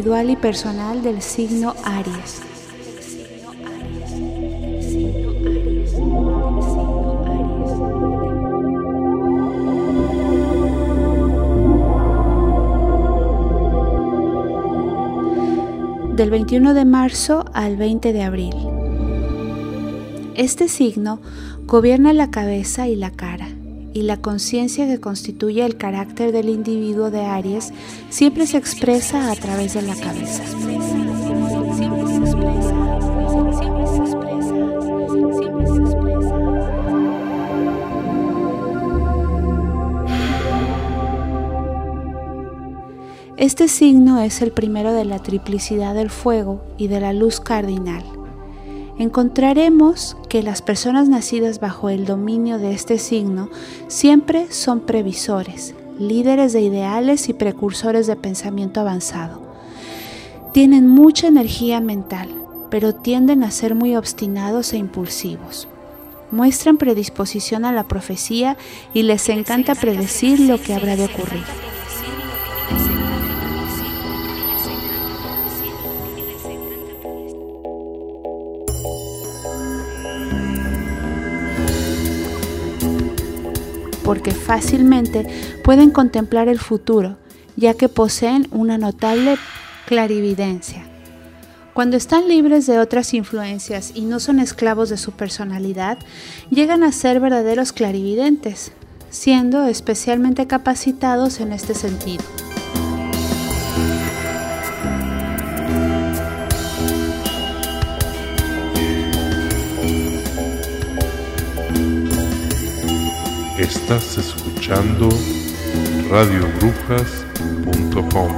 individual y personal del signo Aries. del 21 de marzo al 20 de abril. Este signo gobierna la cabeza y la cara, y la conciencia que constituye el carácter del individuo de Aries siempre se expresa a través de la cabeza. Este signo es el primero de la triplicidad del fuego y de la luz cardinal. Encontraremos que las personas nacidas bajo el dominio de este signo siempre son previsores, líderes de ideales y precursores de pensamiento avanzado. Tienen mucha energía mental, pero tienden a ser muy obstinados e impulsivos. Muestran predisposición a la profecía y les encanta predecir lo que habrá de ocurrir. Porque fácilmente pueden contemplar el futuro, ya que poseen una notable clarividencia. Cuando están libres de otras influencias y no son esclavos de su personalidad, llegan a ser verdaderos clarividentes, siendo especialmente capacitados en este sentido. Estás escuchando radiobrujas.com.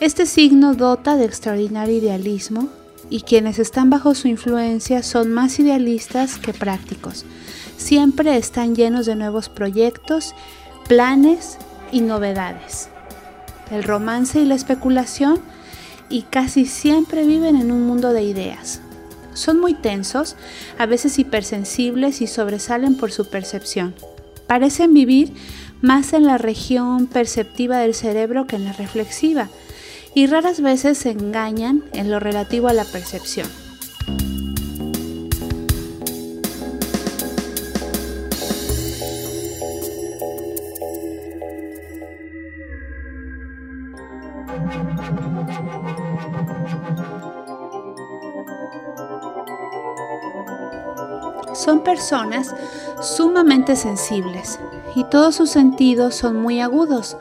Este signo dota de extraordinario idealismo y quienes están bajo su influencia son más idealistas que prácticos. Siempre están llenos de nuevos proyectos, planes y novedades el romance y la especulación y casi siempre viven en un mundo de ideas. Son muy tensos, a veces hipersensibles y sobresalen por su percepción. Parecen vivir más en la región perceptiva del cerebro que en la reflexiva y raras veces se engañan en lo relativo a la percepción. Son personas sumamente sensibles y todos sus sentidos son muy agudos,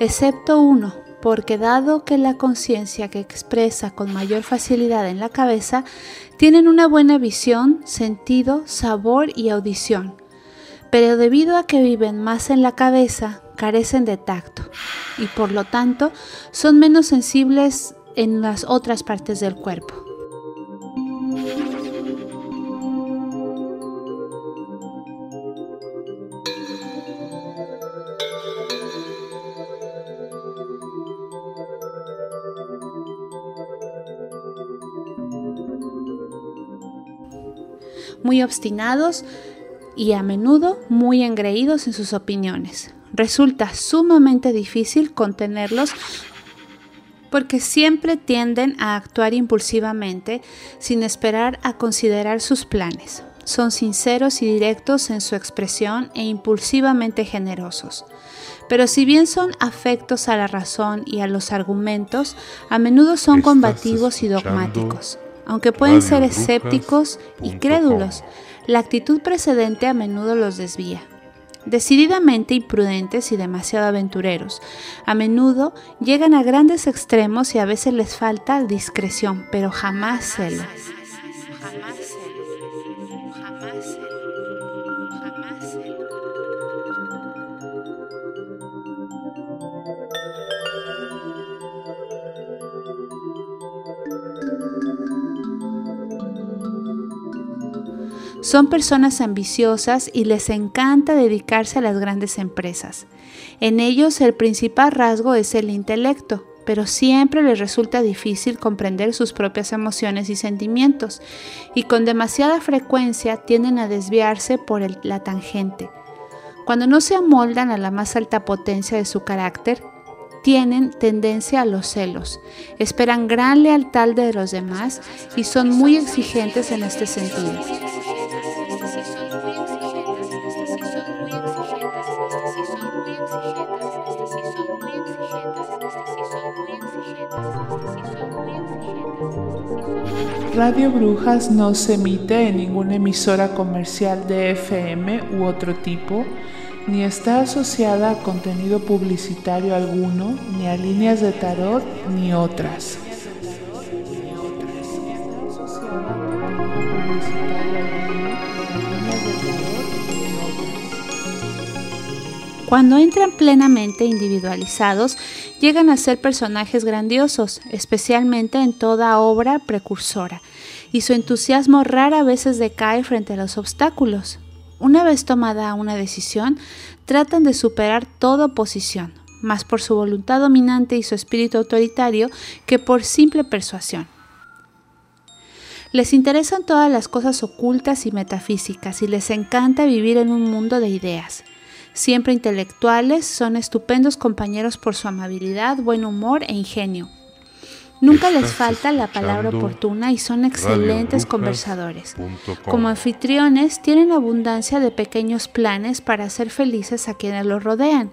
excepto uno, porque dado que la conciencia que expresa con mayor facilidad en la cabeza, tienen una buena visión, sentido, sabor y audición. Pero debido a que viven más en la cabeza, carecen de tacto y por lo tanto son menos sensibles en las otras partes del cuerpo. Muy obstinados y a menudo muy engreídos en sus opiniones. Resulta sumamente difícil contenerlos porque siempre tienden a actuar impulsivamente sin esperar a considerar sus planes. Son sinceros y directos en su expresión e impulsivamente generosos. Pero si bien son afectos a la razón y a los argumentos, a menudo son combativos y dogmáticos. Aunque pueden ser escépticos y crédulos, la actitud precedente a menudo los desvía. Decididamente imprudentes y demasiado aventureros, a menudo llegan a grandes extremos y a veces les falta discreción, pero jamás celo. Son personas ambiciosas y les encanta dedicarse a las grandes empresas. En ellos el principal rasgo es el intelecto, pero siempre les resulta difícil comprender sus propias emociones y sentimientos, y con demasiada frecuencia tienden a desviarse por la tangente. Cuando no se amoldan a la más alta potencia de su carácter, tienen tendencia a los celos, esperan gran lealtad de los demás y son muy exigentes en este sentido. Radio Brujas no se emite en ninguna emisora comercial de FM u otro tipo, ni está asociada a contenido publicitario alguno, ni a líneas de tarot, ni otras. Cuando entran plenamente individualizados, llegan a ser personajes grandiosos, especialmente en toda obra precursora, y su entusiasmo rara vez decae frente a los obstáculos. Una vez tomada una decisión, tratan de superar toda oposición, más por su voluntad dominante y su espíritu autoritario que por simple persuasión. Les interesan todas las cosas ocultas y metafísicas y les encanta vivir en un mundo de ideas. Siempre intelectuales, son estupendos compañeros por su amabilidad, buen humor e ingenio. Nunca les falta la palabra oportuna y son excelentes conversadores. Como anfitriones tienen abundancia de pequeños planes para hacer felices a quienes los rodean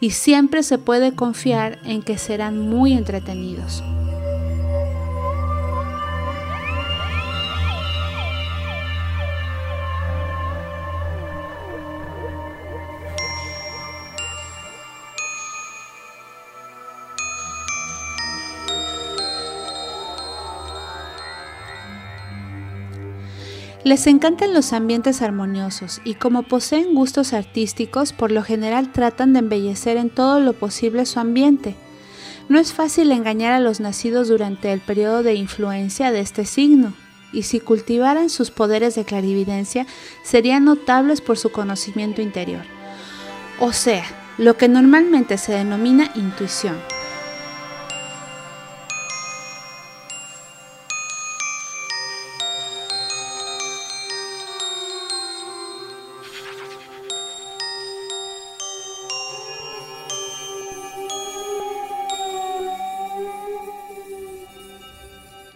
y siempre se puede confiar en que serán muy entretenidos. Les encantan los ambientes armoniosos y como poseen gustos artísticos, por lo general tratan de embellecer en todo lo posible su ambiente. No es fácil engañar a los nacidos durante el periodo de influencia de este signo, y si cultivaran sus poderes de clarividencia, serían notables por su conocimiento interior. O sea, lo que normalmente se denomina intuición.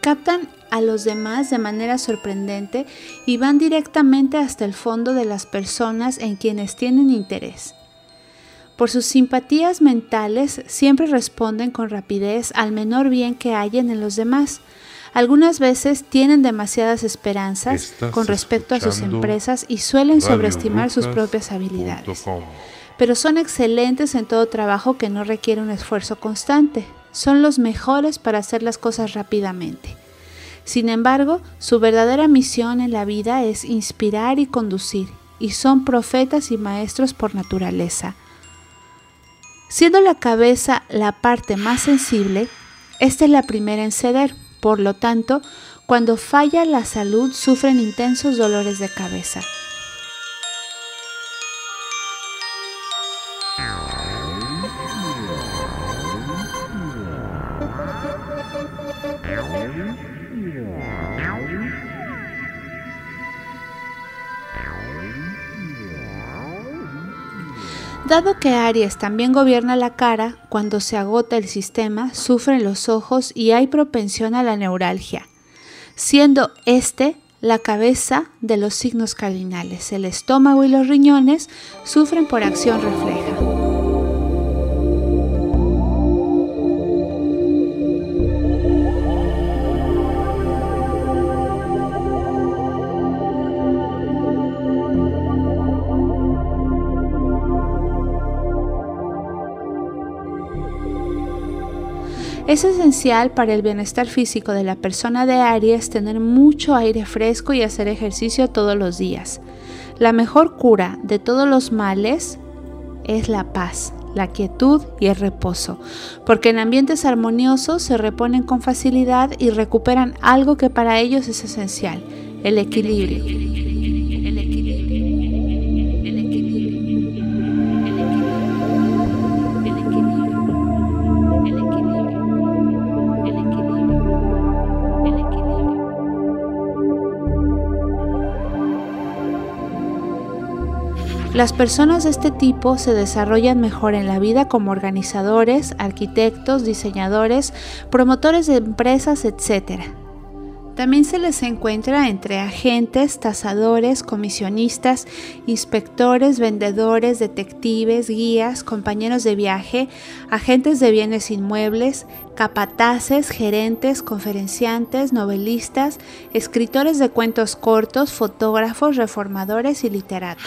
Captan a los demás de manera sorprendente y van directamente hasta el fondo de las personas en quienes tienen interés. Por sus simpatías mentales siempre responden con rapidez al menor bien que hayan en los demás. Algunas veces tienen demasiadas esperanzas con respecto a sus empresas y suelen sobreestimar sus propias habilidades. Pero son excelentes en todo trabajo que no requiere un esfuerzo constante. Son los mejores para hacer las cosas rápidamente. Sin embargo, su verdadera misión en la vida es inspirar y conducir, y son profetas y maestros por naturaleza. Siendo la cabeza la parte más sensible, esta es la primera en ceder, por lo tanto, cuando falla la salud sufren intensos dolores de cabeza. Dado que Aries también gobierna la cara, cuando se agota el sistema, sufren los ojos y hay propensión a la neuralgia, siendo este la cabeza de los signos cardinales. El estómago y los riñones sufren por acción refleja. Es esencial para el bienestar físico de la persona de Aries tener mucho aire fresco y hacer ejercicio todos los días. La mejor cura de todos los males es la paz, la quietud y el reposo, porque en ambientes armoniosos se reponen con facilidad y recuperan algo que para ellos es esencial, el equilibrio. Las personas de este tipo se desarrollan mejor en la vida como organizadores, arquitectos, diseñadores, promotores de empresas, etc. También se les encuentra entre agentes, tasadores, comisionistas, inspectores, vendedores, detectives, guías, compañeros de viaje, agentes de bienes inmuebles, capataces, gerentes, conferenciantes, novelistas, escritores de cuentos cortos, fotógrafos, reformadores y literatos.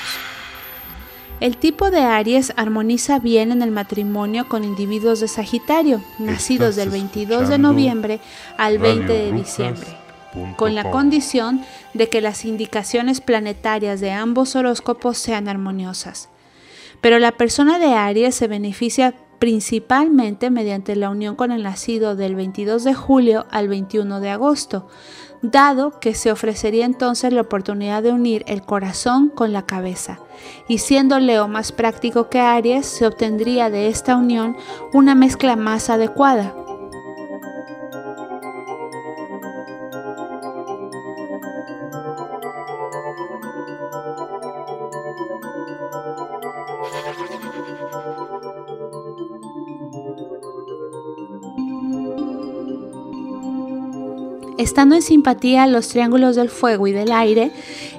El tipo de Aries armoniza bien en el matrimonio con individuos de Sagitario, nacidos del 22 de noviembre al 20 de diciembre con la condición de que las indicaciones planetarias de ambos horóscopos sean armoniosas. Pero la persona de Aries se beneficia principalmente mediante la unión con el nacido del 22 de julio al 21 de agosto, dado que se ofrecería entonces la oportunidad de unir el corazón con la cabeza, y siendo Leo más práctico que Aries, se obtendría de esta unión una mezcla más adecuada, Estando en simpatía los triángulos del fuego y del aire,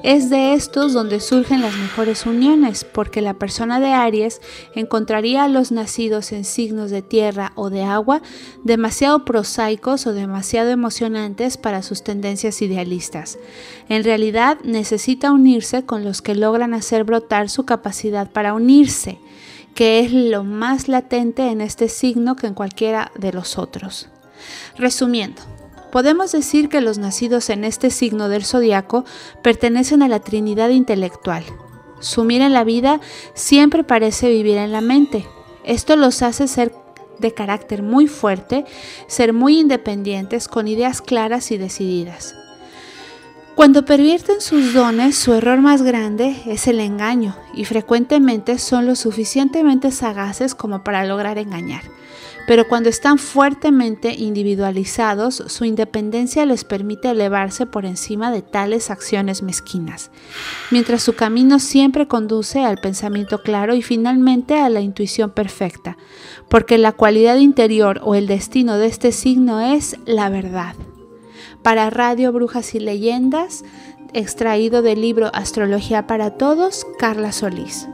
es de estos donde surgen las mejores uniones, porque la persona de Aries encontraría a los nacidos en signos de tierra o de agua demasiado prosaicos o demasiado emocionantes para sus tendencias idealistas. En realidad necesita unirse con los que logran hacer brotar su capacidad para unirse, que es lo más latente en este signo que en cualquiera de los otros. Resumiendo, Podemos decir que los nacidos en este signo del zodiaco pertenecen a la Trinidad intelectual. Su mira en la vida siempre parece vivir en la mente. Esto los hace ser de carácter muy fuerte, ser muy independientes, con ideas claras y decididas. Cuando pervierten sus dones, su error más grande es el engaño y frecuentemente son lo suficientemente sagaces como para lograr engañar pero cuando están fuertemente individualizados, su independencia les permite elevarse por encima de tales acciones mezquinas, mientras su camino siempre conduce al pensamiento claro y finalmente a la intuición perfecta, porque la cualidad interior o el destino de este signo es la verdad. Para Radio Brujas y Leyendas, extraído del libro Astrología para Todos, Carla Solís.